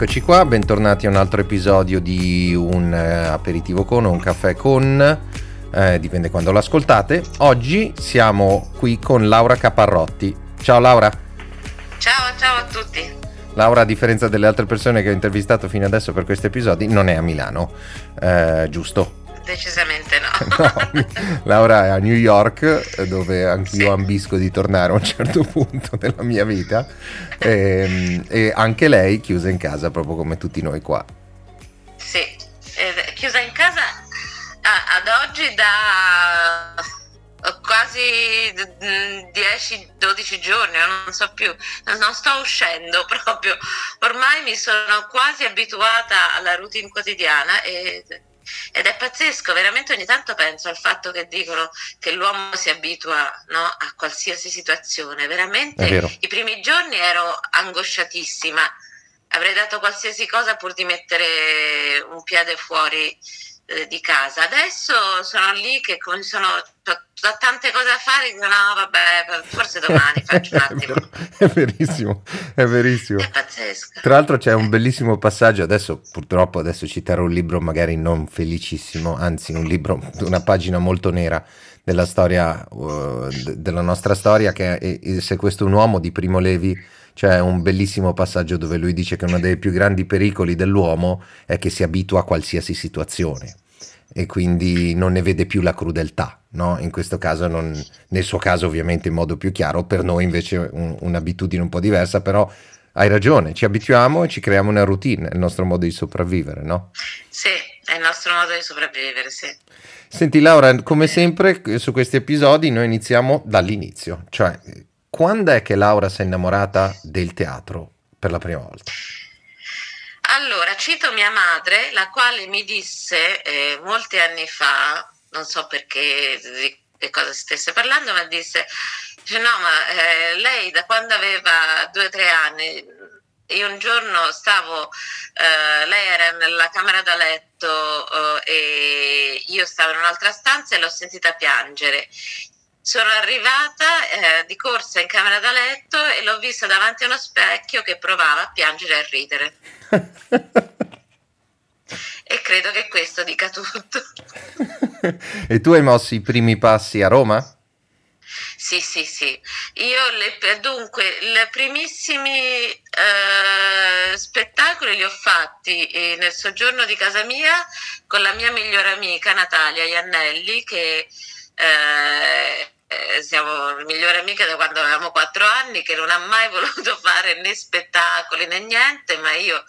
Eccoci qua, bentornati a un altro episodio di un eh, aperitivo con un caffè con, eh, dipende quando lo ascoltate. Oggi siamo qui con Laura Caparrotti. Ciao Laura. Ciao, ciao a tutti. Laura, a differenza delle altre persone che ho intervistato fino adesso per questi episodi, non è a Milano, eh, giusto? Decisamente no. no. Laura è a New York, dove anch'io sì. ambisco di tornare a un certo punto della mia vita, e, ehm, e anche lei chiusa in casa, proprio come tutti noi qua. Sì, eh, chiusa in casa ad oggi da quasi 10-12 giorni, non so più, non sto uscendo proprio, ormai mi sono quasi abituata alla routine quotidiana e ed è pazzesco, veramente ogni tanto penso al fatto che dicono che l'uomo si abitua no, a qualsiasi situazione, veramente i primi giorni ero angosciatissima, avrei dato qualsiasi cosa pur di mettere un piede fuori eh, di casa. Adesso sono lì che sono, ho tante cose da fare, no vabbè, forse domani faccio un attimo. è, verissimo, è verissimo. È pazzesco. Tra l'altro c'è un bellissimo passaggio, adesso purtroppo adesso citerò un libro magari non felicissimo, anzi un libro, una pagina molto nera della storia, uh, della nostra storia, che è, è Se questo è un uomo di Primo Levi c'è un bellissimo passaggio dove lui dice che uno dei più grandi pericoli dell'uomo è che si abitua a qualsiasi situazione e quindi non ne vede più la crudeltà, no? In questo caso, non, nel suo caso ovviamente in modo più chiaro, per noi invece un, un'abitudine un po' diversa, però hai ragione, ci abituiamo e ci creiamo una routine, è il nostro modo di sopravvivere, no? Sì, è il nostro modo di sopravvivere, sì. Senti Laura, come sempre su questi episodi noi iniziamo dall'inizio, cioè quando è che Laura si è innamorata del teatro per la prima volta? Allora, cito mia madre, la quale mi disse eh, molti anni fa, non so perché di che cosa stesse parlando, ma disse, dice, no, ma eh, lei da quando aveva due o tre anni, io un giorno stavo, eh, lei era nella camera da letto eh, e io stavo in un'altra stanza e l'ho sentita piangere sono arrivata eh, di corsa in camera da letto e l'ho vista davanti a uno specchio che provava a piangere e a ridere. e credo che questo dica tutto. e tu hai mosso i primi passi a Roma? Sì, sì, sì. Io le, dunque, i primissimi eh, spettacoli li ho fatti eh, nel soggiorno di casa mia con la mia migliore amica Natalia Iannelli che eh, eh, siamo migliori amiche da quando avevamo quattro anni, che non ha mai voluto fare né spettacoli né niente, ma io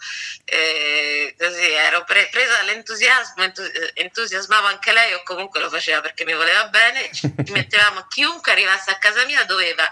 eh, così ero pre- presa dall'entusiasmo, entus- entusiasmavo anche lei o comunque lo faceva perché mi voleva bene, ci mettevamo, chiunque arrivasse a casa mia doveva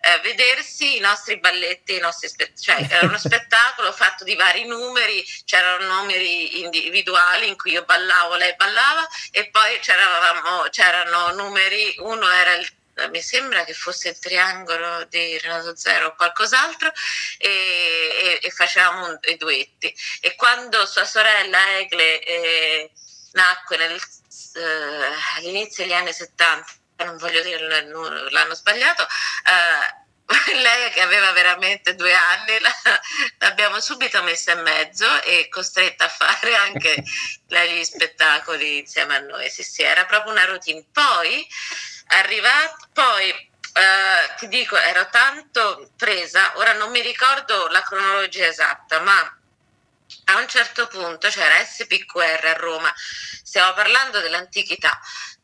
eh, vedersi i nostri balletti, i nostri spe- cioè era uno spettacolo fatto di vari numeri, c'erano numeri individuali in cui io ballavo, lei ballava e poi c'erano numeri, uno era il mi sembra che fosse il triangolo di Renato Zero o qualcos'altro e, e, e facevamo un, i duetti. E quando sua sorella Egle eh, nacque nel, eh, all'inizio degli anni 70 non voglio dire l'hanno sbagliato, eh, lei che aveva veramente due anni l'abbiamo subito messa in mezzo e costretta a fare anche gli spettacoli insieme a noi. Sì, sì, era proprio una routine. Poi, arrivato, poi eh, ti dico, ero tanto presa, ora non mi ricordo la cronologia esatta, ma a un certo punto c'era SPQR a Roma, stiamo parlando dell'antichità,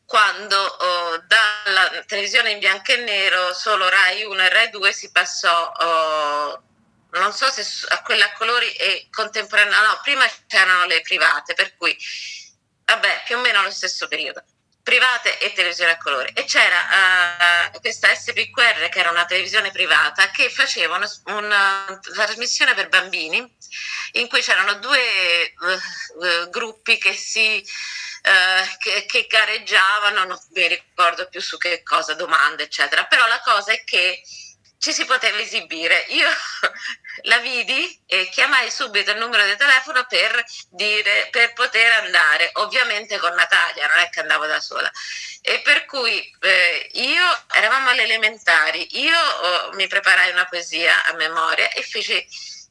quando oh, dalla televisione in bianco e nero solo Rai 1 e Rai 2 si passò, oh, non so se a quelle a colori e contemporaneamente, no, prima c'erano le private, per cui, vabbè, più o meno lo stesso periodo. Private e televisione a colore e c'era uh, questa SPQR che era una televisione privata che faceva una, una trasmissione per bambini in cui c'erano due uh, uh, gruppi che si eh, che, che, gareggiavano, non mi ricordo più su che cosa, domande, eccetera. Però la cosa è che ci si poteva esibire. Io la vidi e chiamai subito il numero di telefono per, dire, per poter andare, ovviamente con Natalia, non è che andavo da sola. E per cui eh, io, eravamo alle elementari, io oh, mi preparai una poesia a memoria e feci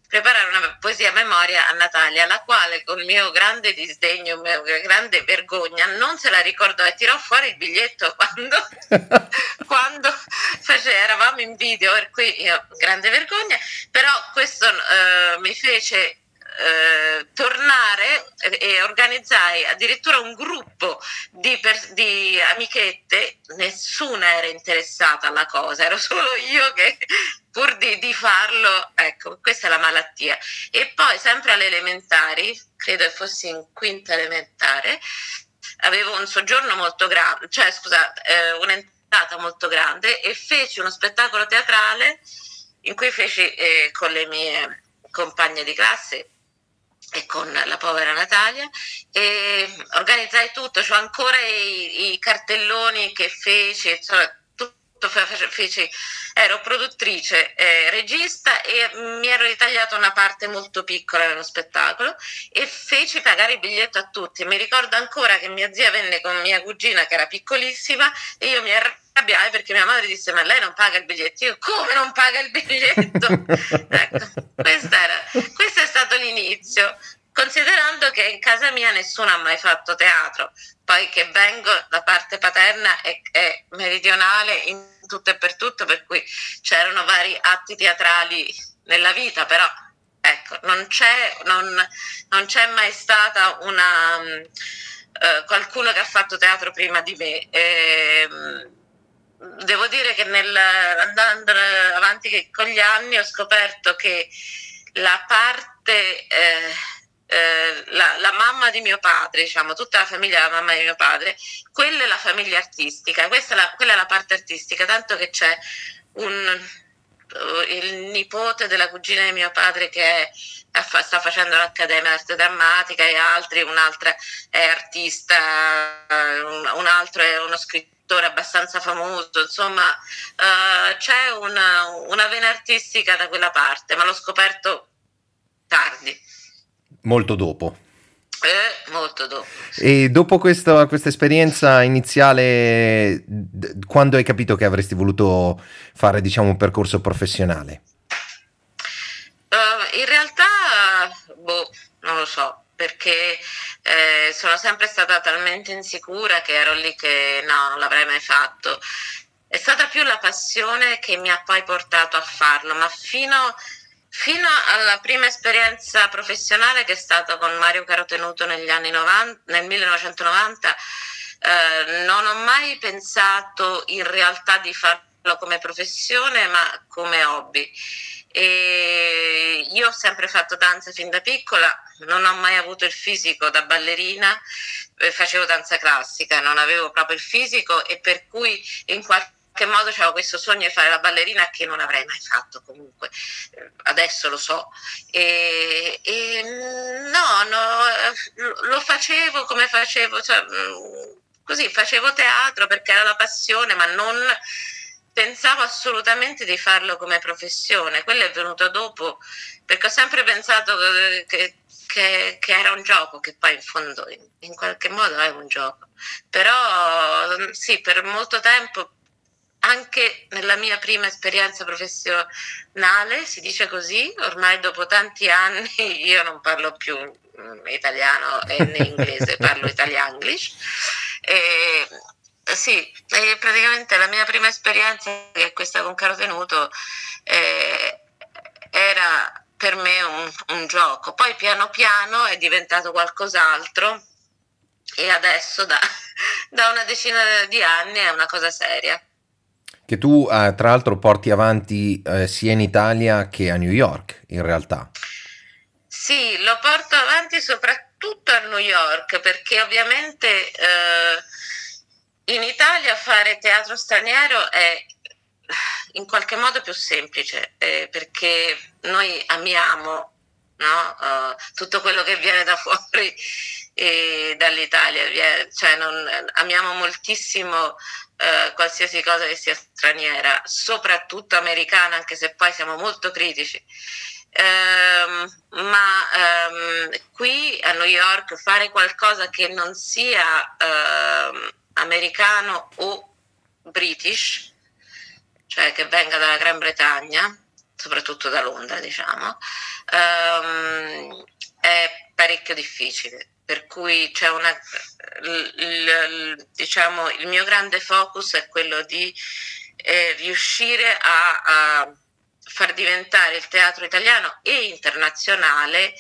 preparare una poesia a memoria a Natalia, la quale con mio grande disdegno, mia grande vergogna, non se la ricordò e tirò fuori il biglietto quando, quando face, eravamo in video, per cui io grande vergogna, però questo eh, mi fece eh, tornare e organizzai addirittura un gruppo di, per, di, amichette, nessuna era interessata alla cosa, ero solo io che pur di, di, farlo, ecco, questa è la malattia. E poi sempre alle elementari, credo che fossi in quinta elementare, avevo un soggiorno molto grande, cioè scusa, eh, un'entrata molto grande e feci uno spettacolo teatrale in cui feci eh, con le mie compagne di classe e con la povera Natalia e organizzai tutto, ho ancora i, i, cartelloni che feci, insomma, tutto feci, ero produttrice, eh, regista e mi ero ritagliata una parte molto piccola nello spettacolo e feci pagare il biglietto a tutti. Mi ricordo ancora che mia zia venne con mia cugina che era piccolissima e io mi arrabbiai perché mia madre disse ma lei non paga il biglietto. Io come non paga il biglietto? ecco, era, questo è stato l'inizio considerando che in casa mia nessuno ha mai fatto teatro, poi che vengo da parte paterna e, e meridionale in tutto e per tutto, per cui c'erano vari atti teatrali nella vita, però ecco, non c'è, non, non c'è mai stata una, uh, qualcuno che ha fatto teatro prima di me. E, devo dire che nel, andando avanti con gli anni ho scoperto che la parte eh, eh, la, la, mamma di mio padre, diciamo, tutta la famiglia della mamma di mio padre, quella è la famiglia artistica, questa è la, quella è la parte artistica, tanto che c'è un, il nipote della cugina di mio padre che è, sta facendo l'Accademia d'Arte Drammatica e altri, un'altra è artista, un altro è uno scrittore abbastanza famoso, insomma uh, c'è una, una vena artistica da quella parte, ma l'ho scoperto tardi. Molto dopo. Eh, molto dopo. E dopo questa, questa esperienza iniziale, d- quando hai capito che avresti voluto fare, diciamo, un percorso professionale? Uh, in realtà, boh, non lo so, perché eh, sono sempre stata talmente insicura che ero lì che no, non l'avrei mai fatto. È stata più la passione che mi ha poi portato a farlo, ma fino a Fino alla prima esperienza professionale che è stata con Mario Carotenuto negli anni 90, nel 1990, eh, non ho mai pensato in realtà di farlo come professione, ma come hobby. E io ho sempre fatto danza fin da piccola, non ho mai avuto il fisico da ballerina, eh, facevo danza classica, non avevo proprio il fisico e per cui in qualche qualche modo avevo questo sogno di fare la ballerina che non avrei mai fatto comunque, eh, adesso lo so. E, e no, no, lo facevo come facevo, cioè, mm, così facevo teatro perché era la passione, ma non pensavo assolutamente di farlo come professione. Quello è venuto dopo, perché ho sempre pensato che, che, che era un gioco, che poi in fondo in, in qualche modo è un gioco. Però sì, per molto tempo anche nella mia prima esperienza professionale, si dice così, ormai dopo tanti anni io non parlo più mm, italiano né inglese, parlo italiano-english. E, sì, e praticamente la mia prima esperienza, che è questa con Caro Tenuto, eh, era per me un, un gioco. Poi piano piano è diventato qualcos'altro e adesso da, da una decina di anni è una cosa seria che tu eh, tra l'altro porti avanti eh, sia in Italia che a New York in realtà. Sì, lo porto avanti soprattutto a New York perché ovviamente eh, in Italia fare teatro straniero è in qualche modo più semplice eh, perché noi amiamo no? uh, tutto quello che viene da fuori dall'Italia, cioè non, amiamo moltissimo eh, qualsiasi cosa che sia straniera, soprattutto americana, anche se poi siamo molto critici. Um, ma um, qui a New York fare qualcosa che non sia uh, americano o british, cioè che venga dalla Gran Bretagna, soprattutto da Londra, diciamo, ehm, è parecchio difficile. Per cui una, il, il, diciamo, il mio grande focus è quello di eh, riuscire a, a far diventare il teatro italiano e internazionale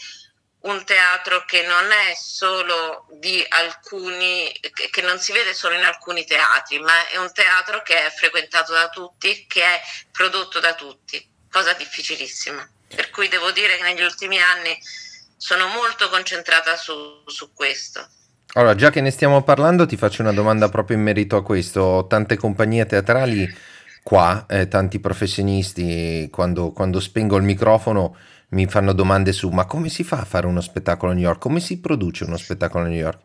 un teatro che non è solo di alcuni, che non si vede solo in alcuni teatri, ma è un teatro che è frequentato da tutti, che è prodotto da tutti, cosa difficilissima. Per cui devo dire che negli ultimi anni sono molto concentrata su, su questo. Allora, già che ne stiamo parlando, ti faccio una domanda proprio in merito a questo. Tante compagnie teatrali qua, eh, tanti professionisti, quando, quando spengo il microfono mi fanno domande su ma come si fa a fare uno spettacolo a New York? Come si produce uno spettacolo a New York?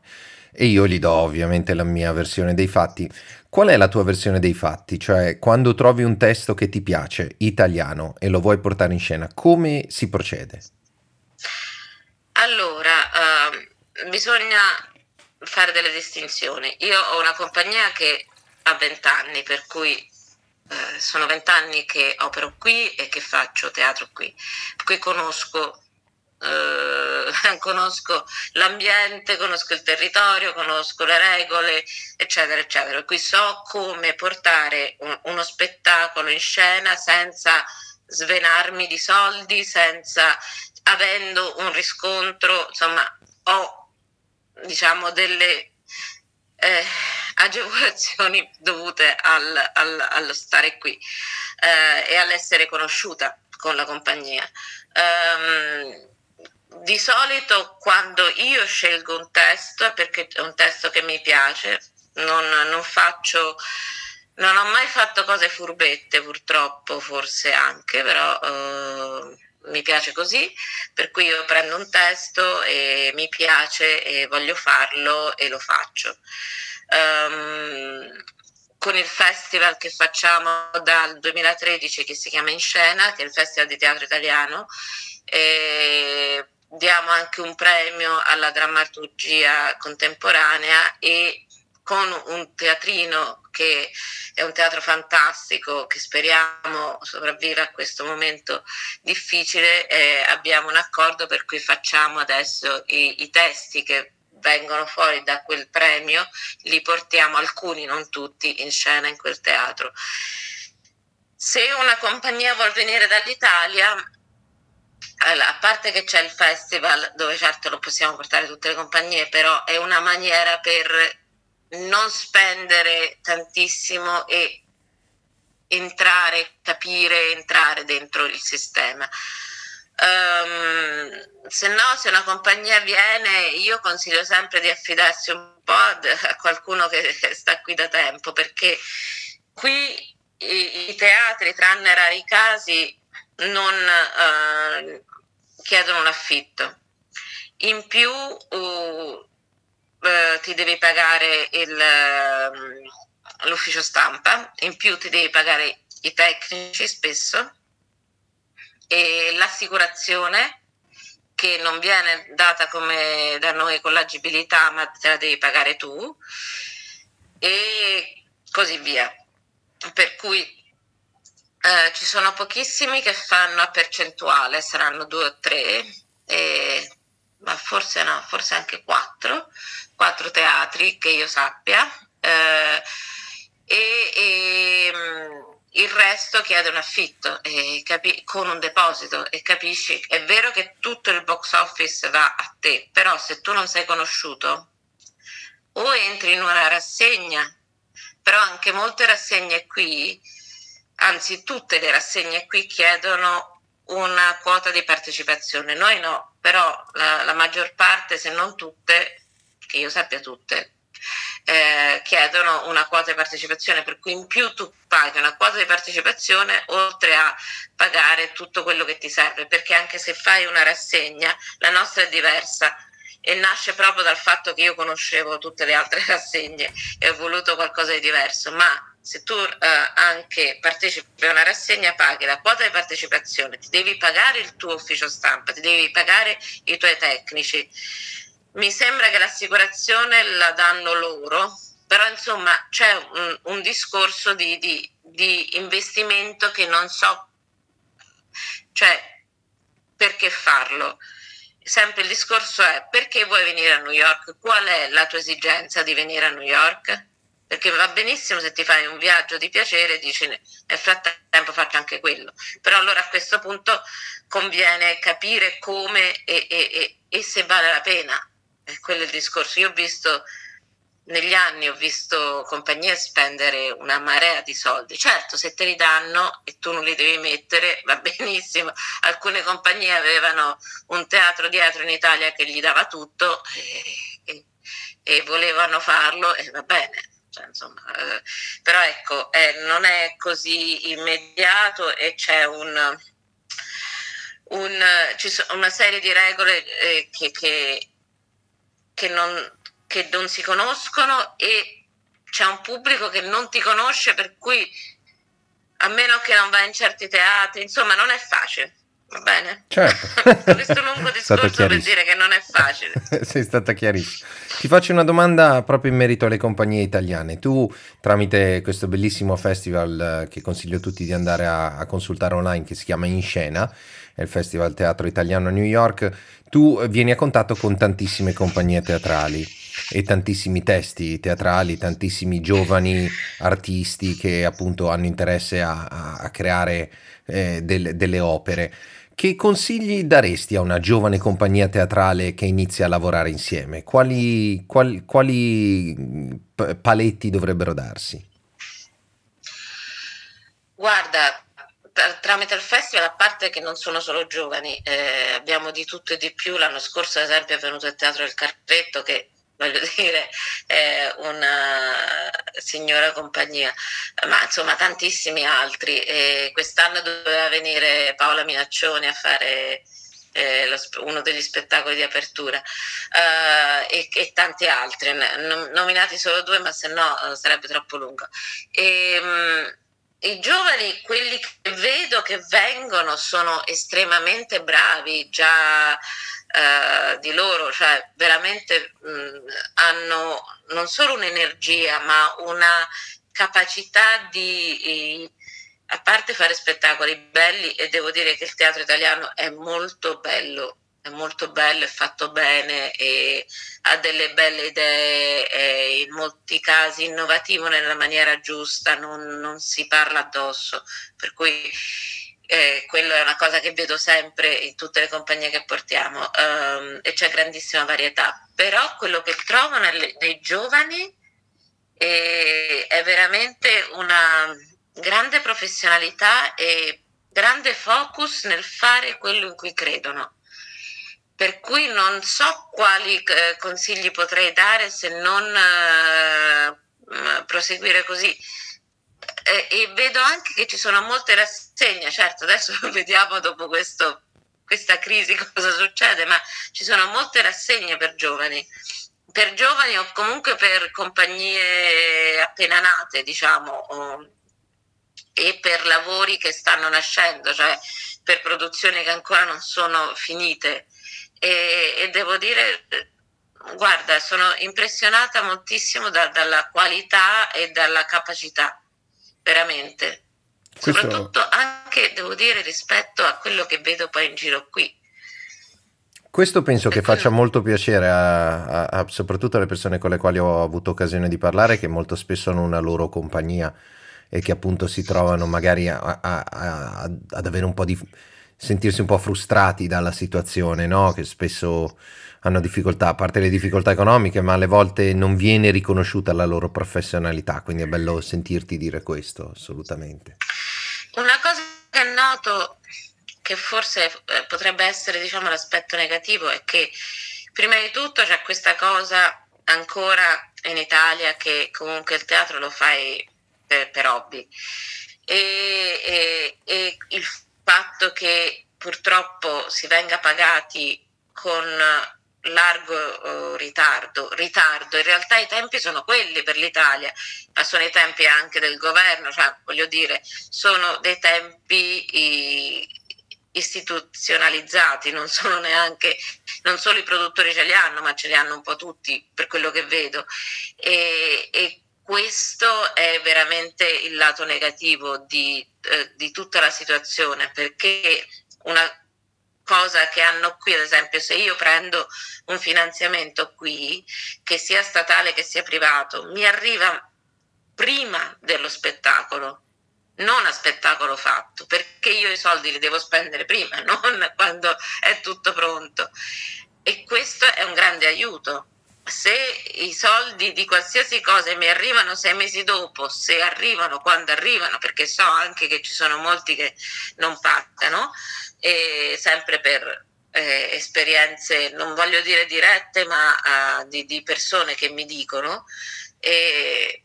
E io gli do ovviamente la mia versione dei fatti. Qual è la tua versione dei fatti? Cioè, quando trovi un testo che ti piace, italiano, e lo vuoi portare in scena, come si procede? Allora, uh, bisogna fare delle distinzioni. Io ho una compagnia che ha 20 anni, per cui eh, sono vent'anni che opero qui e che faccio teatro qui, qui conosco, eh, conosco l'ambiente, conosco il territorio, conosco le regole, eccetera, eccetera. Qui so come portare un, uno spettacolo in scena senza svenarmi di soldi, senza avendo un riscontro, insomma, ho diciamo delle eh, agevolazioni dovute al, al, allo stare qui eh, e all'essere conosciuta con la compagnia. Um, di solito quando io scelgo un testo è perché è un testo che mi piace, non, non faccio... Non ho mai fatto cose furbette, purtroppo, forse anche, però uh, mi piace così, per cui io prendo un testo e mi piace e voglio farlo e lo faccio. Um, con il festival che facciamo dal 2013 che si chiama In Scena, che è il Festival di Teatro Italiano, diamo anche un premio alla drammaturgia contemporanea e con un teatrino che è un teatro fantastico che speriamo sopravviva a questo momento difficile, eh, abbiamo un accordo per cui facciamo adesso i, i testi che vengono fuori da quel premio, li portiamo alcuni, non tutti, in scena in quel teatro. Se una compagnia vuol venire dall'Italia, a parte che c'è il festival dove certo lo possiamo portare tutte le compagnie, però è una maniera per non spendere tantissimo e entrare, capire, entrare dentro il sistema. Um, se no, se una compagnia viene, io consiglio sempre di affidarsi un po' a qualcuno che sta qui da tempo, perché qui i, i teatri, tranne rari casi, non uh, chiedono un affitto. In più uh, eh, ti devi pagare il, uh, l'ufficio stampa, in più ti devi pagare i tecnici spesso e l'assicurazione che non viene data come da noi con l'agibilità ma te la devi pagare tu e così via. Per cui eh, ci sono pochissimi che fanno a percentuale, saranno due o tre, e, ma forse no, forse anche quattro, quattro teatri che io sappia. Eh, e, e mm, il resto chiede un affitto capi- con un deposito e capisci, è vero che tutto il box office va a te, però se tu non sei conosciuto o entri in una rassegna, però anche molte rassegne qui, anzi tutte le rassegne qui chiedono una quota di partecipazione, noi no, però la, la maggior parte, se non tutte, che io sappia tutte, eh, chiedono una quota di partecipazione, per cui in più tu paghi una quota di partecipazione oltre a pagare tutto quello che ti serve, perché anche se fai una rassegna, la nostra è diversa e nasce proprio dal fatto che io conoscevo tutte le altre rassegne e ho voluto qualcosa di diverso, ma se tu eh, anche partecipi a una rassegna paghi la quota di partecipazione, ti devi pagare il tuo ufficio stampa, ti devi pagare i tuoi tecnici mi sembra che l'assicurazione la danno loro, però insomma c'è un, un discorso di, di, di, investimento che non so Cioè, perché farlo? Sempre il discorso è perché vuoi venire a New York? Qual è la tua esigenza di venire a New York? Perché va benissimo se ti fai un viaggio di piacere e dici nel frattempo faccio anche quello. Però allora a questo punto conviene capire come e, e, e, e se vale la pena. E quello è il discorso. Io ho visto negli anni ho visto compagnie spendere una marea di soldi. Certo, se te li danno e tu non li devi mettere, va benissimo. Alcune compagnie avevano un teatro dietro in Italia che gli dava tutto e, e, e volevano farlo e va bene. Cioè, insomma, eh, però ecco, eh, non è così immediato e c'è un, un, una serie di regole eh, che, che, che non che non si conoscono e c'è un pubblico che non ti conosce, per cui a meno che non vai in certi teatri, insomma, non è facile. Va bene? Certo. Questo lungo discorso per dire che non è facile. Sei stata chiarissima. Ti faccio una domanda proprio in merito alle compagnie italiane. Tu, tramite questo bellissimo festival eh, che consiglio a tutti di andare a, a consultare online, che si chiama In Scena, è il Festival Teatro Italiano a New York, tu vieni a contatto con tantissime compagnie teatrali e tantissimi testi teatrali, tantissimi giovani artisti che appunto hanno interesse a, a creare eh, del, delle opere. Che consigli daresti a una giovane compagnia teatrale che inizia a lavorare insieme? Quali, quali, quali paletti dovrebbero darsi? Guarda, tramite il festival, a parte che non sono solo giovani, eh, abbiamo di tutto e di più. L'anno scorso, ad esempio, è venuto il Teatro del Carretto che voglio dire, è una signora compagnia, ma insomma tantissimi altri. E quest'anno doveva venire Paola Minaccioni a fare eh, uno degli spettacoli di apertura uh, e, e, tanti altri, nominati solo due, ma se no uh, sarebbe troppo lungo. E, um, i giovani, quelli che vedo che vengono, sono estremamente bravi, già eh, di loro, cioè veramente mh, hanno non solo un'energia, ma una capacità di, a parte fare spettacoli belli, e devo dire che il teatro italiano è molto bello, è molto bello, è fatto bene e ha delle belle idee, è in molti casi innovativo nella maniera giusta, non, non si parla addosso, per cui eh, quello è una cosa che vedo sempre in tutte le compagnie che portiamo um, e c'è grandissima varietà, però quello che trovo nelle, nei giovani è, è veramente una grande professionalità e grande focus nel fare quello in cui credono. Per cui non so quali eh, consigli potrei dare se non eh, proseguire così. E, vedo anche che ci sono molte rassegne, certo adesso vediamo dopo questo, questa crisi cosa succede, ma ci sono molte rassegne per giovani, per giovani o comunque per compagnie appena nate, diciamo, e per lavori che stanno nascendo, cioè per produzioni che ancora non sono finite. E, e devo dire, guarda, sono impressionata moltissimo da, dalla qualità e dalla capacità veramente. Questo... Soprattutto anche, devo dire, rispetto a quello che vedo poi in giro qui. Questo penso che faccia molto piacere a, a, a, soprattutto alle persone con le quali ho avuto occasione di parlare, che molto spesso hanno una loro compagnia e che appunto si trovano magari ad avere un po' di sentirsi un po' frustrati dalla situazione, no? Che spesso hanno difficoltà, a parte le difficoltà economiche, ma alle volte non viene riconosciuta la loro professionalità, quindi è bello sentirti dire questo, assolutamente. Una cosa che noto, che forse eh, potrebbe essere diciamo, l'aspetto negativo, è che prima di tutto c'è questa cosa ancora in Italia che comunque il teatro lo fai per, per hobby e, e, e il fatto che purtroppo si venga pagati con largo uh, ritardo, ritardo, in realtà i tempi sono quelli per l'Italia, ma sono i tempi anche del governo, cioè voglio dire, sono dei tempi istituzionalizzati, non sono neanche, non solo i produttori ce li hanno, ma ce li hanno un po' tutti per quello che vedo. E, e questo è veramente il lato negativo di, eh, di tutta la situazione, perché una cosa che hanno qui, ad esempio se io prendo un finanziamento qui, che sia statale che sia privato, mi arriva prima dello spettacolo, non a spettacolo fatto, perché io i soldi li devo spendere prima, non quando è tutto pronto. E questo è un grande aiuto. Se i soldi di qualsiasi cosa mi arrivano sei mesi dopo, se arrivano quando arrivano, perché so anche che ci sono molti che non pagano, e sempre per eh, esperienze, non voglio dire dirette, ma uh, di, di, persone che mi dicono, e,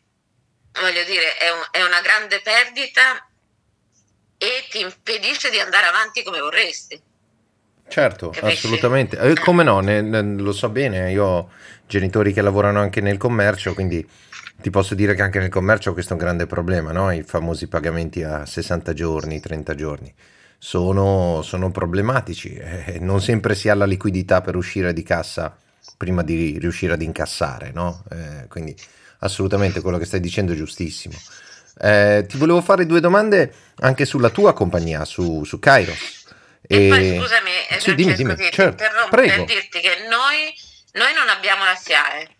voglio dire, è, un, è una grande perdita e ti impedisce di andare avanti come vorresti. Certo, Capisci? assolutamente. Eh, come no, ne, ne, lo so bene, io genitori che lavorano anche nel commercio, quindi ti posso dire che anche nel commercio questo è un grande problema, no? i famosi pagamenti a 60 giorni, 30 giorni sono, sono problematici. Eh, non sempre si ha la liquidità per uscire di cassa prima di riuscire ad incassare, no? Eh, quindi assolutamente quello che stai dicendo è giustissimo. Eh, ti volevo fare due domande anche sulla tua compagnia, su, su Kairos. E, e poi scusami, sì, dimmi, dimmi. Certo. per dirti che noi, noi non abbiamo la SIAE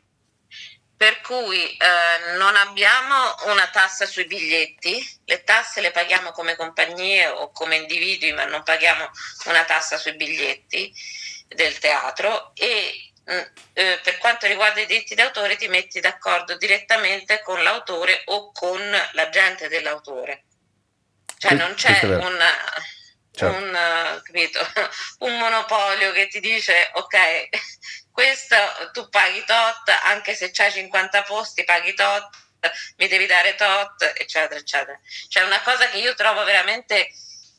per cui eh, non abbiamo una tassa sui biglietti, le tasse le paghiamo come compagnie o come individui, ma non paghiamo una tassa sui biglietti del teatro. E mm, eh, per quanto riguarda i diritti d'autore ti metti d'accordo direttamente con l'autore o con l'agente dell'autore. Cioè non c'è un, certo. un, un monopolio che ti dice ok questo tu paghi tot, anche se c'hai 50 posti, paghi tot, mi devi dare tot, eccetera, eccetera. Cioè una cosa che io trovo veramente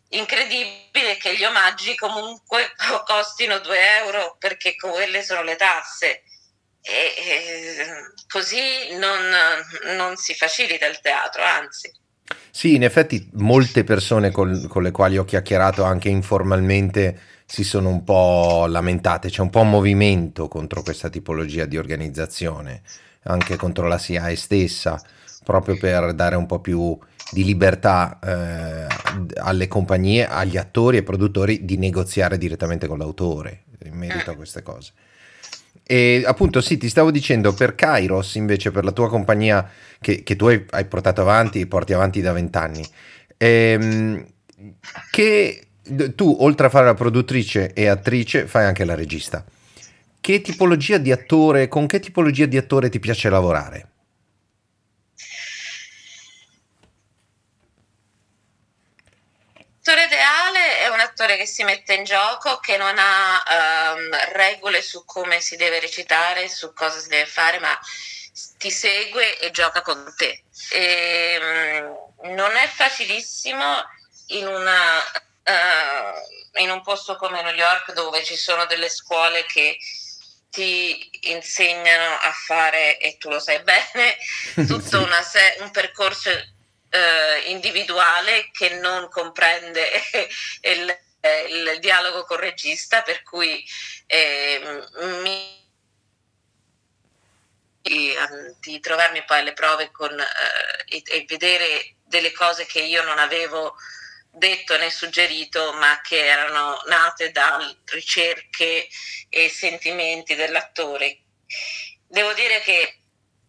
incredibile che gli omaggi comunque costino 2 euro perché quelle sono le tasse. E, e così non, non, si facilita il teatro, anzi. Sì, in effetti molte persone con, con le quali ho chiacchierato anche informalmente si sono un po' lamentate, c'è un po' un movimento contro questa tipologia di organizzazione, anche contro la SIAE stessa, proprio per dare un po' più di libertà eh, alle compagnie, agli attori e produttori di negoziare direttamente con l'autore in merito a queste cose. E appunto sì, ti stavo dicendo per Kairos invece, per la tua compagnia che, che tu hai, hai, portato avanti e porti avanti da vent'anni, ehm, che tu oltre a fare la produttrice e attrice fai anche la regista. Che tipologia di attore, con che tipologia di attore ti piace lavorare? L'attore ideale è un attore che si mette in gioco, che non ha um, regole su come si deve recitare, su cosa si deve fare, ma ti segue e gioca con te. E, um, non è facilissimo in una uh, in un posto come New York dove ci sono delle scuole che ti insegnano a fare, e tu lo sai bene, tutto se- un percorso uh, individuale che non comprende il, il, dialogo col regista, per cui eh, mi di trovarmi poi alle prove con, uh, e, e, vedere delle cose che io non avevo detto né suggerito, ma che erano nate da ricerche e sentimenti dell'attore. Devo dire che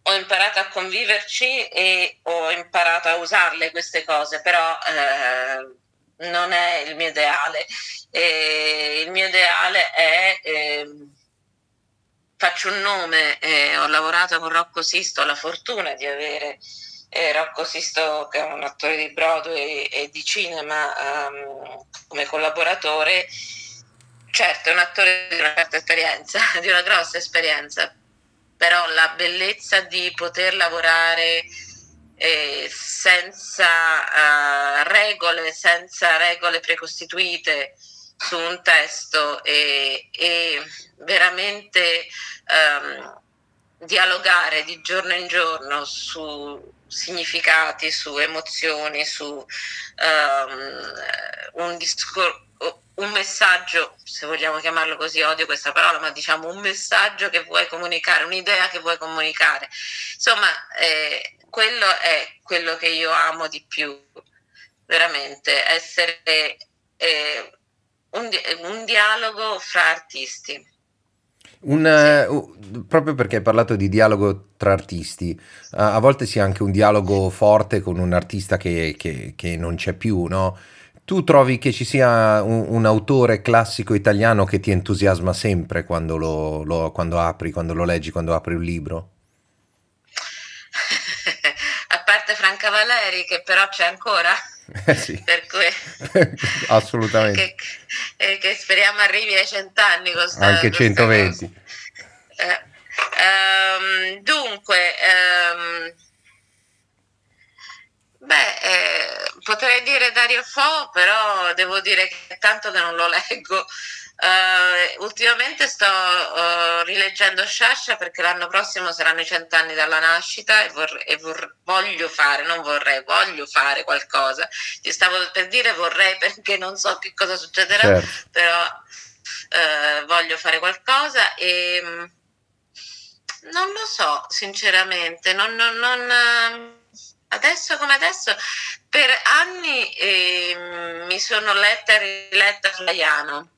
ho imparato a conviverci e ho imparato a usarle queste cose, però eh, non è il mio ideale. E il mio ideale è... Eh, faccio un nome, eh, ho lavorato con Rocco Sisto, ho la fortuna di avere eh, Rocco Sisto che è un attore di Broadway e di cinema um, come collaboratore, certo è un attore di una certa esperienza, di una grossa esperienza, però la bellezza di poter lavorare eh, senza uh, regole, senza regole precostituite su un testo e, e veramente um, dialogare di giorno in giorno su significati, su emozioni, su um, un discorso un messaggio, se vogliamo chiamarlo così, odio questa parola, ma diciamo un messaggio che vuoi comunicare, un'idea che vuoi comunicare. Insomma, eh, quello è quello che io amo di più, veramente, essere eh, un, un dialogo fra artisti. Un, uh, proprio perché hai parlato di dialogo tra artisti, uh, a volte si ha anche un dialogo forte con un artista che, che, che non c'è più, no? Tu trovi che ci sia un, un, autore classico italiano che ti entusiasma sempre quando lo, lo, quando apri, quando lo leggi, quando apri un libro? a parte Franca Valeri, che però c'è ancora. Eh sì. per cui assolutamente che, che, speriamo arrivi ai cent'anni anche 120 eh, um, dunque um, beh eh, potrei dire Dario Fo però devo dire che tanto che non lo leggo Uh, ultimamente sto uh, rileggendo Sciascia perché l'anno prossimo saranno i cent'anni dalla nascita e, vorrei, e vor, voglio fare, non vorrei, voglio fare qualcosa. Ti stavo per dire vorrei perché non so che cosa succederà, certo. però uh, voglio fare qualcosa e non lo so sinceramente, non, non, non, adesso come adesso per anni eh, mi sono letta e riletta Flaiano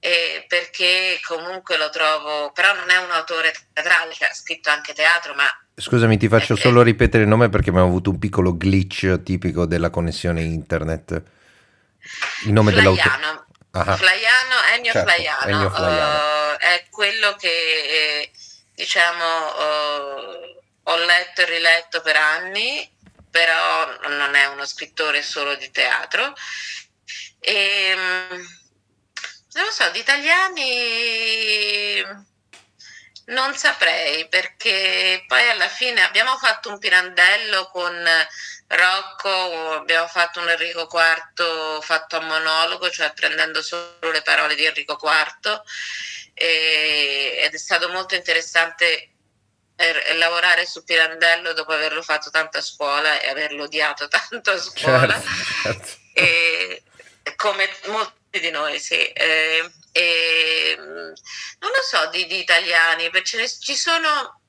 eh, perché comunque lo trovo, però non è un autore teatrale, cioè, ha scritto anche teatro, ma... Scusami, ti faccio è, solo ripetere il nome perché abbiamo avuto un piccolo glitch tipico della connessione internet. Il nome dell'autore. Ah. Flaiano, Ennio certo, Flaiano, Ennio Flaiano. Uh, è quello che eh, diciamo uh, ho letto e riletto per anni, però non è uno scrittore solo di teatro. E, um, non lo so, di italiani non saprei perché poi alla fine abbiamo fatto un pirandello con Rocco, abbiamo fatto un Enrico IV fatto a monologo, cioè prendendo solo le parole di Enrico IV e, ed è stato molto interessante er, lavorare su Pirandello dopo averlo fatto tanto a scuola e averlo odiato tanto a scuola. Certo, certo. E, come molti di noi, sì. Eh, eh, non lo so di, di italiani, perché ci sono.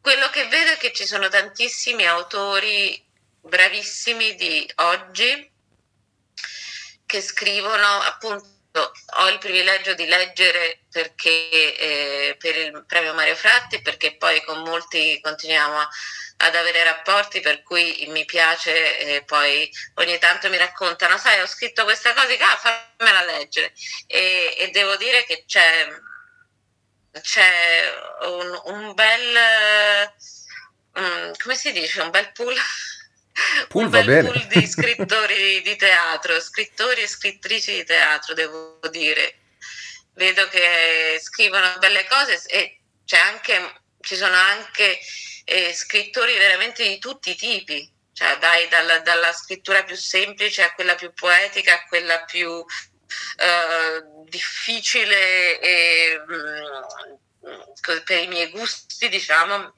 Quello che vedo è che ci sono tantissimi autori bravissimi di oggi che scrivono appunto ho il privilegio di leggere perché, eh, per il premio Mario Fratti perché poi con molti continuiamo a, ad avere rapporti per cui mi piace e poi ogni tanto mi raccontano, sai, ho scritto questa cosa, ah, fammela leggere. E, e devo dire che c'è, c'è un, un bel, um, come si dice, un bel pool. Pool un bel pool di scrittori di teatro, scrittori e scrittrici di teatro, devo dire. Vedo che scrivono belle cose e c'è anche, ci sono anche eh, scrittori veramente di tutti i tipi, cioè dai dalla, dalla, scrittura più semplice a quella più poetica a quella più eh, difficile e, mh, mm, per i miei gusti, diciamo,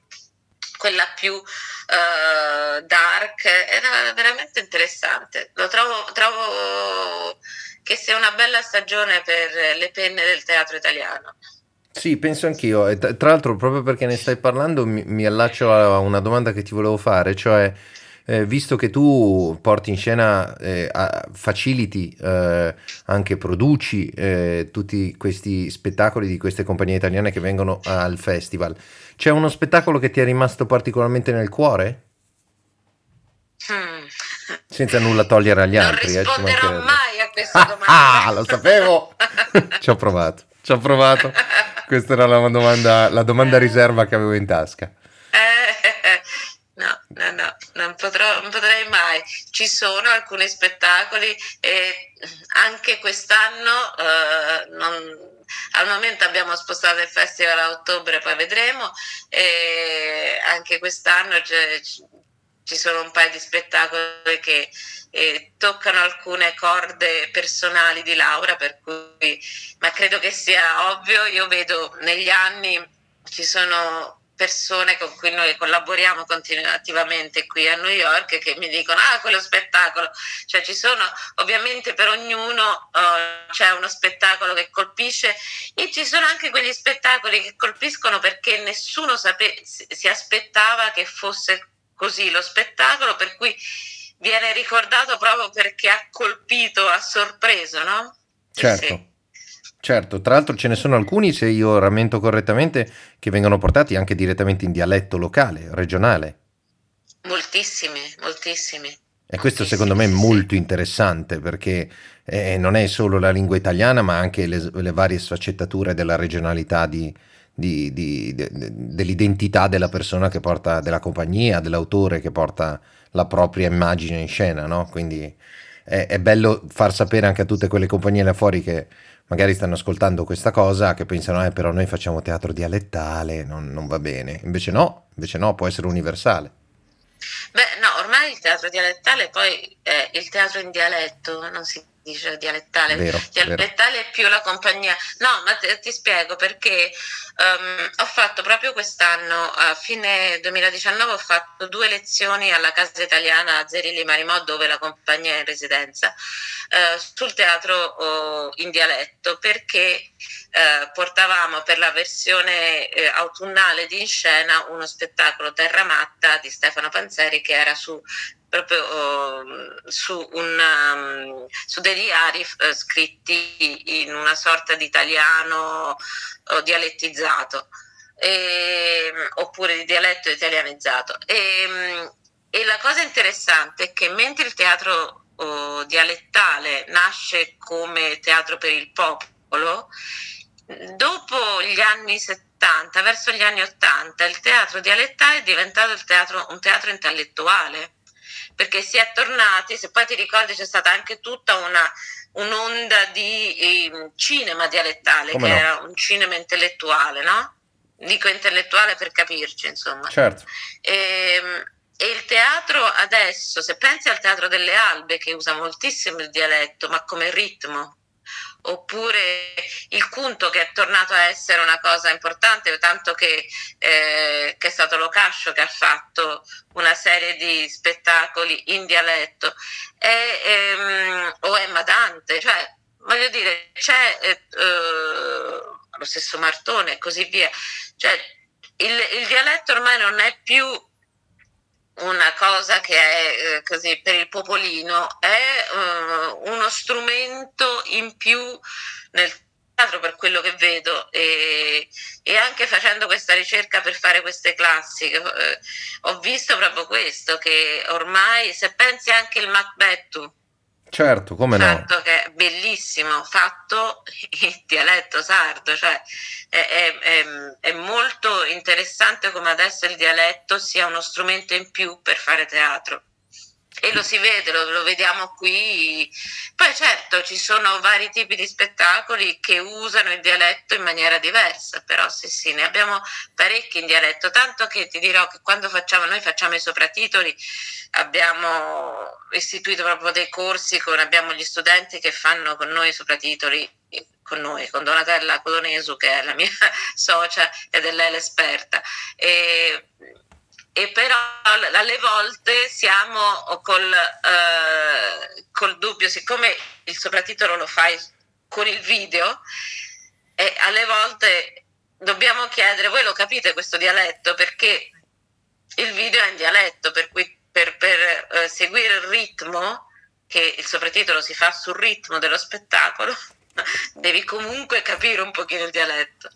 quella più uh, dark, era veramente interessante. Lo trovo, trovo che sia una bella stagione per le penne del teatro italiano. Sì, penso anch'io. E tra l'altro, proprio perché ne stai parlando, mi, mi allaccio a una domanda che ti volevo fare, cioè, eh, visto che tu porti in scena, eh, faciliti, eh, anche produci eh, tutti questi spettacoli di queste compagnie italiane che vengono al festival, c'è uno spettacolo che ti è rimasto particolarmente nel cuore? Hmm. Senza nulla togliere agli non altri. Non risponderò eh, mai a questa domanda. Ah, lo sapevo! ci ho provato, ci ho provato. Questa era la domanda, la domanda riserva che avevo in tasca. Eh, no, no, no, non, potrò, non potrei mai. Ci sono alcuni spettacoli e anche quest'anno eh, non, al momento abbiamo spostato il festival a ottobre, poi vedremo. E anche quest'anno ci sono un paio di spettacoli che eh, toccano alcune corde personali di Laura, cui, ma credo che sia ovvio, io vedo negli anni ci sono persone con cui noi collaboriamo continuativamente qui a New York che mi dicono ah quello spettacolo cioè ci sono ovviamente per ognuno uh, c'è uno spettacolo che colpisce e ci sono anche quegli spettacoli che colpiscono perché nessuno sape- si aspettava che fosse così lo spettacolo per cui viene ricordato proprio perché ha colpito, ha sorpreso, no? Certo. Sì. Certo, tra l'altro ce ne sono alcuni, se io rammento correttamente, che vengono portati anche direttamente in dialetto locale, regionale. Moltissimi, moltissimi. E questo secondo me è molto interessante perché eh, non è solo la lingua italiana, ma anche le, le varie sfaccettature della regionalità di, di, di, de, dell'identità della persona che porta, della compagnia, dell'autore che porta la propria immagine in scena, no? Quindi è, è bello far sapere anche a tutte quelle compagnie là fuori che magari stanno ascoltando questa cosa, che pensano, eh, però noi facciamo teatro dialettale, non, non va bene. Invece no, invece no, può essere universale. Beh, no, ormai il teatro dialettale poi è il teatro in dialetto, non si dice dialettale, vero, dialettale vero. è più la compagnia. No, ma te, ti spiego perché um, ho fatto proprio quest'anno, a fine 2019, ho fatto due lezioni alla Casa Italiana Zerilli Marimò, dove la compagnia è in residenza, uh, sul teatro uh, in dialetto, perché uh, portavamo per la versione eh, autunnale di In Scena uno spettacolo Terra Matta di Stefano Panzeri che era su proprio uh, su, una, um, su, dei diari uh, scritti in una sorta di italiano uh, dialettizzato e, oppure di dialetto italianizzato. E, um, e, la cosa interessante è che mentre il teatro dialettale nasce come teatro per il popolo, dopo gli anni 70, verso gli anni 80, il teatro dialettale è diventato teatro, un teatro intellettuale perché si è tornati, se poi ti ricordi c'è stata anche tutta una, un'onda di eh, cinema dialettale, Come che no? era un cinema intellettuale, no? Dico intellettuale per capirci, insomma. Certo. E, ehm, e il teatro adesso, se pensi al teatro delle albe, che usa moltissimo il dialetto, ma come ritmo, oppure il cunto che è tornato a essere una cosa importante, tanto che, eh, che è stato Locascio che ha fatto una serie di spettacoli in dialetto, è, ehm, o Emma Dante, cioè voglio dire, c'è eh, eh, lo stesso Martone e così via, cioè il, il dialetto ormai non è più una cosa che è eh, così per il popolino, è uh, uno strumento in più nel teatro per quello che vedo e, e anche facendo questa ricerca per fare queste classiche eh, ho visto proprio questo che ormai se pensi anche il Macbeth Certo, come fatto no? che è bellissimo, fatto in dialetto sardo, cioè è, è, è, è, molto interessante come adesso il dialetto sia uno strumento in più per fare teatro. E lo si vede, lo, lo vediamo qui. Poi certo ci sono vari tipi di spettacoli che usano il dialetto in maniera diversa, però sì sì, ne abbiamo parecchi in dialetto, tanto che ti dirò che quando facciamo, noi facciamo i sopratitoli, abbiamo istituito proprio dei corsi, con, abbiamo gli studenti che fanno con noi i sopratitoli, con noi, con Donatella Colonesu che è la mia socia ed è lei l'esperta. E, e però alle volte siamo col, eh, col dubbio, siccome il sopratitolo lo fai con il video, e alle volte dobbiamo chiedere, voi lo capite questo dialetto? Perché il video è in dialetto, per cui per, per eh, seguire il ritmo, che il sopratitolo si fa sul ritmo dello spettacolo, devi comunque capire un pochino il dialetto.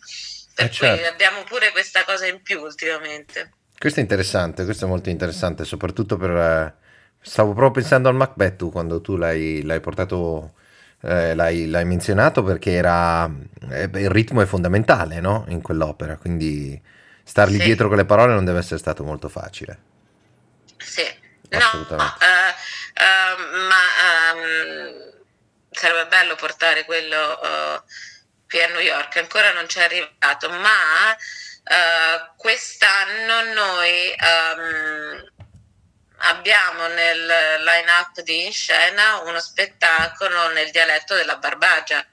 Per eh cui certo. abbiamo pure questa cosa in più ultimamente. Questo è interessante, questo è molto interessante, soprattutto per... Eh, stavo proprio pensando al Macbeth tu, quando tu l'hai, l'hai portato, eh, l'hai, l'hai, menzionato perché era... Eh, il ritmo è fondamentale, no? In quell'opera, quindi stargli sì. dietro con le parole non deve essere stato molto facile. Sì, assolutamente. No, uh, uh, ma um, sarebbe bello portare quello qui a New York, ancora non ci è arrivato, ma Uh, quest'anno noi um, abbiamo nel line-up di In Scena uno spettacolo nel dialetto della Barbagia,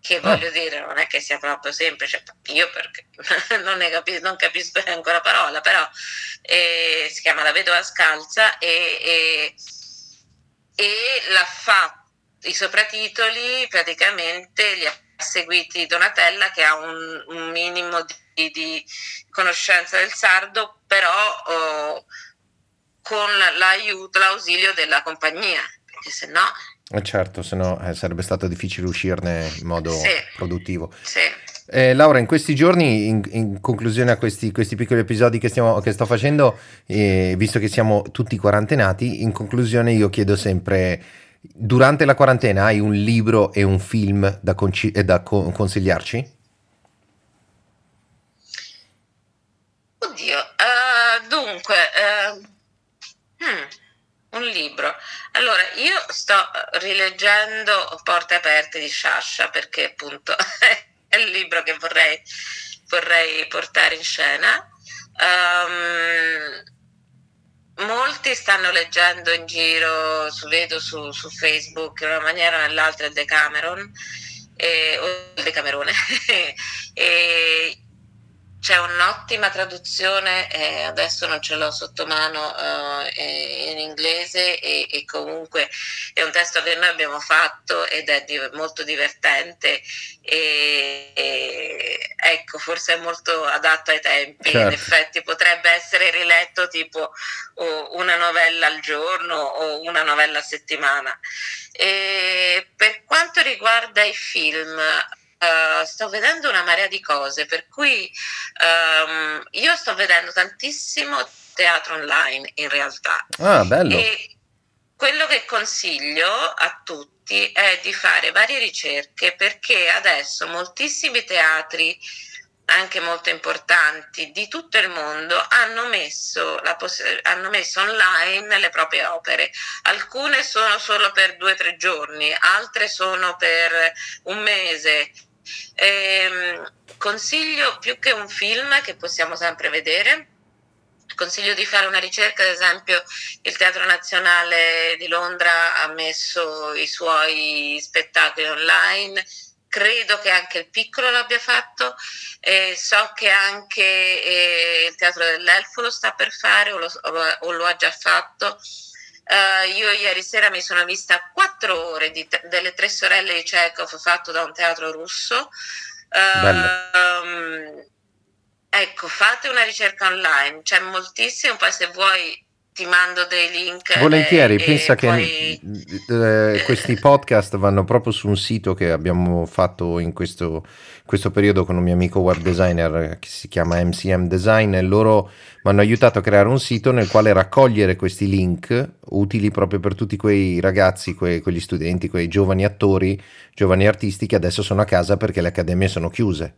che ah. voglio dire non è che sia proprio semplice, io perché non, capisco, non capisco neanche la parola, però eh, si chiama La Vedova Scalza e, e, e l'ha fatto, i sopratitoli praticamente li ha seguiti Donatella che ha un, un minimo di di conoscenza del sardo, però oh, con l'aiuto, l'ausilio della compagnia, perché se no... Eh certo, se no eh, sarebbe stato difficile uscirne in modo Sì, produttivo. sì. Eh, Laura, in questi giorni, in, in conclusione a questi, questi piccoli episodi che, stiamo, che sto facendo, eh, visto che siamo tutti quarantenati, in conclusione io chiedo sempre, durante la quarantena hai un libro e un film da, conci- eh, da co- consigliarci? Oddio, eh, dunque, eh, hmm, un libro. Allora, io sto rileggendo Porte aperte di Sciascia perché appunto è il libro che vorrei, vorrei portare in scena. Ehm, molti stanno leggendo in giro, vedo su, su Facebook, in una maniera o nell'altra il Decameron, e, o il Decamerone, e c'è un'ottima traduzione, eh, adesso non ce l'ho sotto mano eh, in inglese e, e, comunque è un testo che noi abbiamo fatto ed è di, molto divertente e, e, ecco, forse è molto adatto ai tempi, certo. in effetti potrebbe essere riletto tipo oh, una novella al giorno o una novella a settimana. E per quanto riguarda i film, Uh, sto vedendo una marea di cose, per cui um, io sto vedendo tantissimo teatro online in realtà. Ah, bello. E quello che consiglio a tutti è di fare varie ricerche perché adesso moltissimi teatri anche molto importanti di tutto il mondo hanno messo, poss- hanno messo online le proprie opere. Alcune sono solo per due o tre giorni, altre sono per un mese. Ehm, consiglio più che un film che possiamo sempre vedere. Consiglio di fare una ricerca, ad esempio il Teatro Nazionale di Londra ha messo i suoi spettacoli online, credo che anche il piccolo l'abbia fatto, eh, so che anche eh, il Teatro dell'Elfo lo sta per fare o lo, o lo ha già fatto. Uh, io ieri sera mi sono vista quattro ore di, delle tre sorelle di Chekhov fatto da un teatro russo. Uh, um, ecco, fate una ricerca online, c'è moltissimo, poi se vuoi ti mando dei link. Volentieri, e, pensa e che poi... eh, questi podcast vanno proprio su un sito che abbiamo fatto in questo, questo, periodo con un mio amico web designer che si chiama MCM Design e loro mi hanno aiutato a creare un sito nel quale raccogliere questi link utili proprio per tutti quei ragazzi, quei, quegli studenti, quei giovani attori, giovani artisti che adesso sono a casa perché le accademie sono chiuse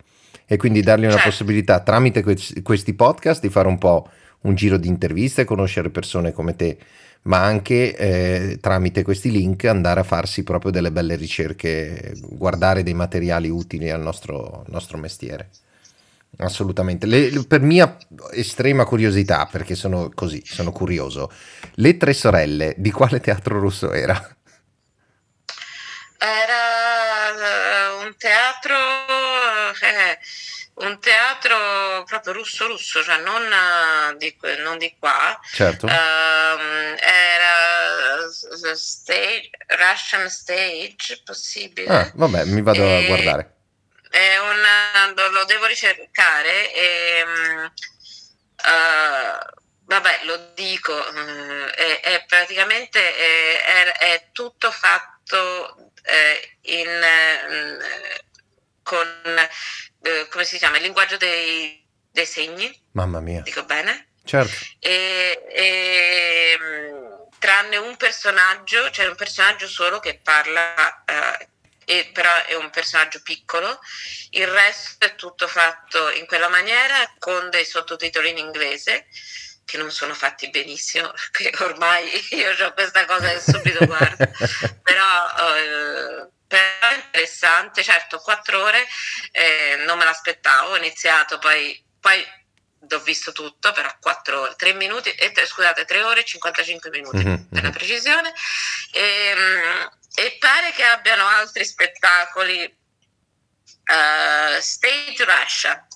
e quindi dargli una certo. possibilità tramite questi podcast di fare un po' un giro di interviste, conoscere persone come te, ma anche eh, tramite questi link andare a farsi proprio delle belle ricerche, guardare dei materiali utili al nostro, nostro mestiere. Assolutamente. Le, per mia estrema curiosità, perché sono così, sono curioso, le tre sorelle di quale teatro russo era? Era uh, un teatro... Un teatro proprio russo-russo, cioè non eh, di, non di qua. Certo. Um, era stage, Russian Stage, possibile. Ah, vabbè, mi vado e, a guardare. È un, lo devo ricercare e... Uh, vabbè, lo dico, uh, è, è, praticamente è, è, tutto fatto eh, in, uh, con eh, come si chiama, il linguaggio dei, dei, segni. Mamma mia. Dico bene? Certo. E, e, tranne un personaggio, c'è cioè un personaggio solo che parla, eh, e, però è un personaggio piccolo, il resto è tutto fatto in quella maniera con dei sottotitoli in inglese che non sono fatti benissimo, che ormai io ho questa cosa che subito guardo, però eh, però interessante, certo, quattro ore eh, non me l'aspettavo, ho iniziato, poi, poi ho visto tutto, però quattro ore, tre minuti, e, scusate, tre ore e 55 minuti mm-hmm. per la precisione, e, ehm, e, pare che abbiano altri spettacoli, uh, Stage Russia,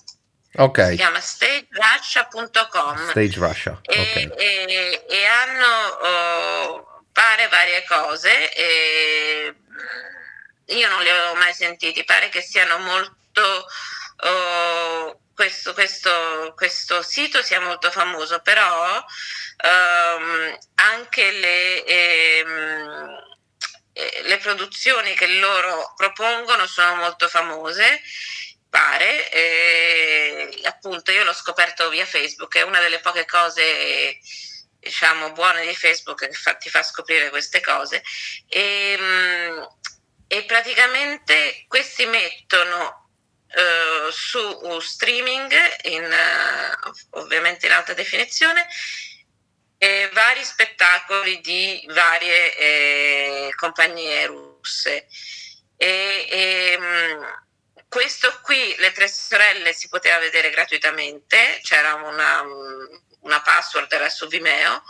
Okay. Si chiama stagerussia.com. Stage Russia. Okay. E, e, e, hanno oh, pare varie cose. E, io non li avevo mai sentiti, pare che siano molto... Oh, questo, questo, questo, sito sia molto famoso, però um, anche le, ehm, eh, le produzioni che loro propongono sono molto famose pare, eh, appunto io l'ho scoperto via Facebook, è una delle poche cose diciamo buone di Facebook che fa, ti fa scoprire queste cose. E, mm, e praticamente questi mettono uh, su streaming in, uh, ovviamente in alta definizione eh, vari spettacoli di varie eh, compagnie russe. E, e mm, questo qui, Le Tre Sorelle, si poteva vedere gratuitamente, c'era una, una password, era su Vimeo,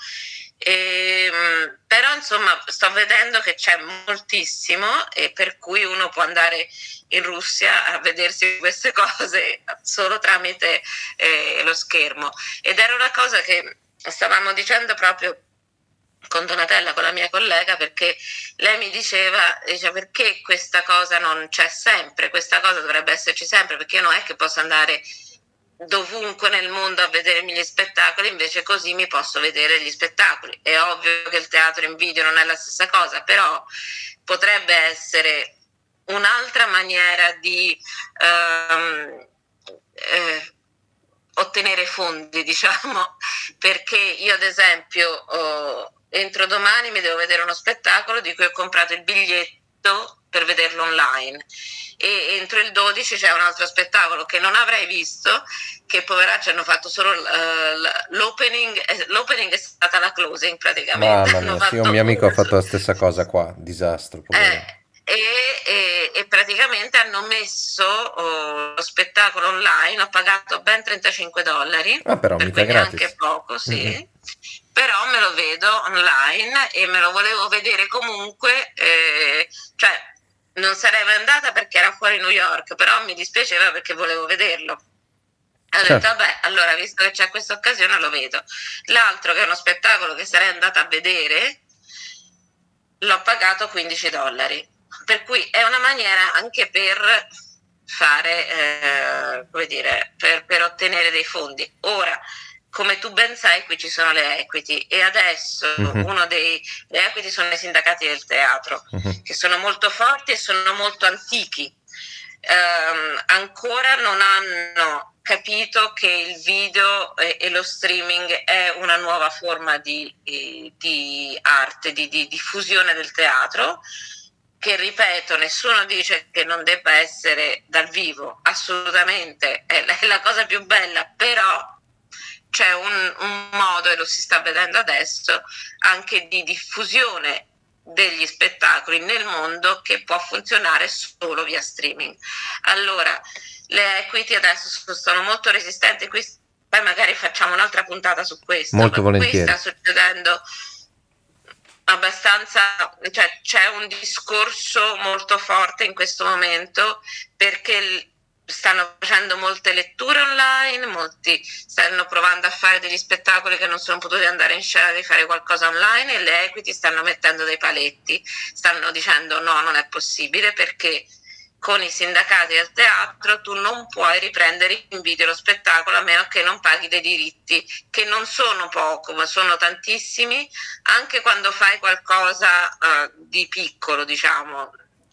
e, ehm, però insomma sto vedendo che c'è moltissimo e per cui uno può andare in Russia a vedersi queste cose solo tramite eh, lo schermo. Ed era una cosa che stavamo dicendo proprio con Donatella, con la mia collega, perché lei mi diceva, dice, perché questa cosa non c'è sempre, questa cosa dovrebbe esserci sempre, perché io non è che posso andare dovunque nel mondo a vedermi gli spettacoli, invece così mi posso vedere gli spettacoli. È ovvio che il teatro in video non è la stessa cosa, però potrebbe essere un'altra maniera di um, eh, ottenere fondi, diciamo, perché io ad esempio oh, entro domani mi devo vedere uno spettacolo di cui ho comprato il biglietto per vederlo online e entro il 12 c'è un altro spettacolo che non avrei visto che poveracci hanno fatto solo uh, l'opening eh, l'opening è stata la closing praticamente. Mamma mia, sì, un mio amico ha fatto la stessa cosa qua disastro eh, e, e, e, praticamente hanno messo oh, lo spettacolo online ho pagato ben 35 dollari. Ah, però per mica gratis. anche poco sì. Mm-hmm però me lo vedo online e me lo volevo vedere comunque, eh, cioè non sarei mai andata perché era fuori New York, però mi dispiaceva perché volevo vederlo. Ho certo. detto, vabbè, allora visto che c'è questa occasione lo vedo. L'altro che è uno spettacolo che sarei andata a vedere, l'ho pagato 15 dollari. Per cui è una maniera anche per fare, eh, come dire, per, per ottenere dei fondi. Ora, come tu ben sai, qui ci sono le equity e adesso uh-huh. uno dei le equity sono i sindacati del teatro, uh-huh. che sono molto forti e sono molto antichi. Um, ancora non hanno capito che il video e, e lo streaming è una nuova forma di, di arte, di, di diffusione del teatro che ripeto, nessuno dice che non debba essere dal vivo, assolutamente, è la, è la cosa più bella, però c'è un, un modo, e lo si sta vedendo adesso, anche di diffusione degli spettacoli nel mondo che può funzionare solo via streaming. Allora, le equity adesso sono molto resistenti, qui poi magari facciamo un'altra puntata su questo. Molto volentieri. Qui sta succedendo abbastanza, cioè c'è un discorso molto forte in questo momento perché stanno facendo molte letture online, molti stanno provando a fare degli spettacoli che non sono potuti andare in scena di fare qualcosa online e le equity stanno mettendo dei paletti, stanno dicendo no, non è possibile perché con i sindacati del teatro tu non puoi riprendere in video lo spettacolo a meno che non paghi dei diritti che non sono poco ma sono tantissimi anche quando fai qualcosa uh, di piccolo diciamo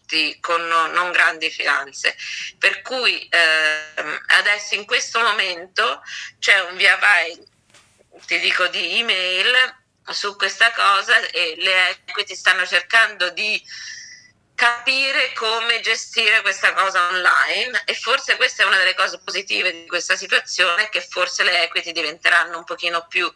tutti con non grandi finanze. Per cui eh, adesso in questo momento c'è un via vai, ti dico, di email su questa cosa e le equity stanno cercando di capire come gestire questa cosa online e forse questa è una delle cose positive di questa situazione che forse le equity diventeranno un pochino più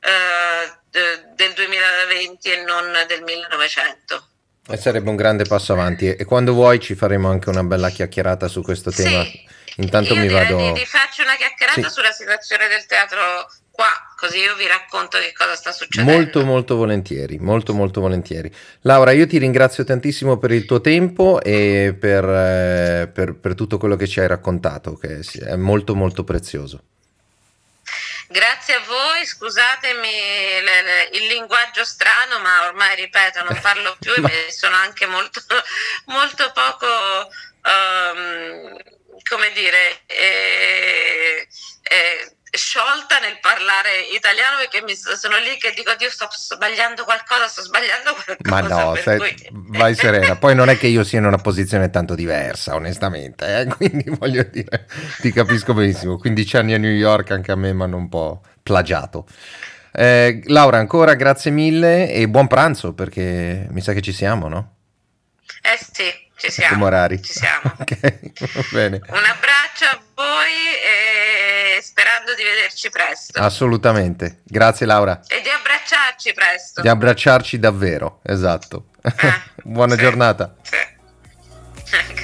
eh, del 2020 e non del 1900. E sarebbe un grande passo avanti e quando vuoi ci faremo anche una bella chiacchierata su questo tema. Sì, Intanto mi vado... Di faccio una chiacchierata sì. sulla situazione del teatro qua, così io vi racconto che cosa sta succedendo. Molto molto volentieri, molto molto volentieri. Laura, io ti ringrazio tantissimo per il tuo tempo e per, eh, per, per tutto quello che ci hai raccontato, che è molto molto prezioso. Grazie a voi, scusatemi il linguaggio strano, ma ormai ripeto, non parlo più e sono anche molto, molto poco, um, come dire, eh, eh, sciolta nel parlare italiano perché mi sono lì che dico Dio sto sbagliando qualcosa, sto sbagliando qualcosa. Ma no, sei, cui... vai serena. Poi non è che io sia in una posizione tanto diversa, onestamente, eh? quindi voglio dire, ti capisco benissimo. 15 anni a New York anche a me mi hanno un po' plagiato. Eh, Laura, ancora grazie mille e buon pranzo perché mi sa che ci siamo, no? Eh sì, ci siamo. Ci siamo. ok, va bene. Un abbraccio a voi e sperando di vederci presto. Assolutamente. Grazie Laura. E di abbracciarci presto. Di abbracciarci davvero, esatto. Eh, Buona sì, giornata. Sì.